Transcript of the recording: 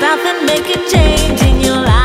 stop and make a change in your life.